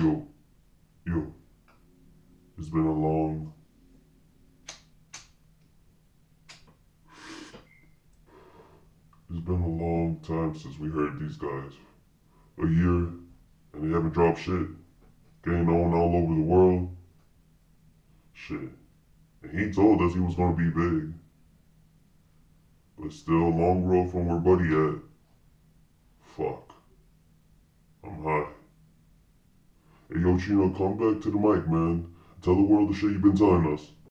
Yo, yo, it's been a long. It's been a long time since we heard these guys. A year, and they haven't dropped shit. Getting on all over the world. Shit. And he told us he was gonna be big. But still a long road from where Buddy at. Hey, yo, Chino, come back to the mic, man. Tell the world the shit you've been telling us.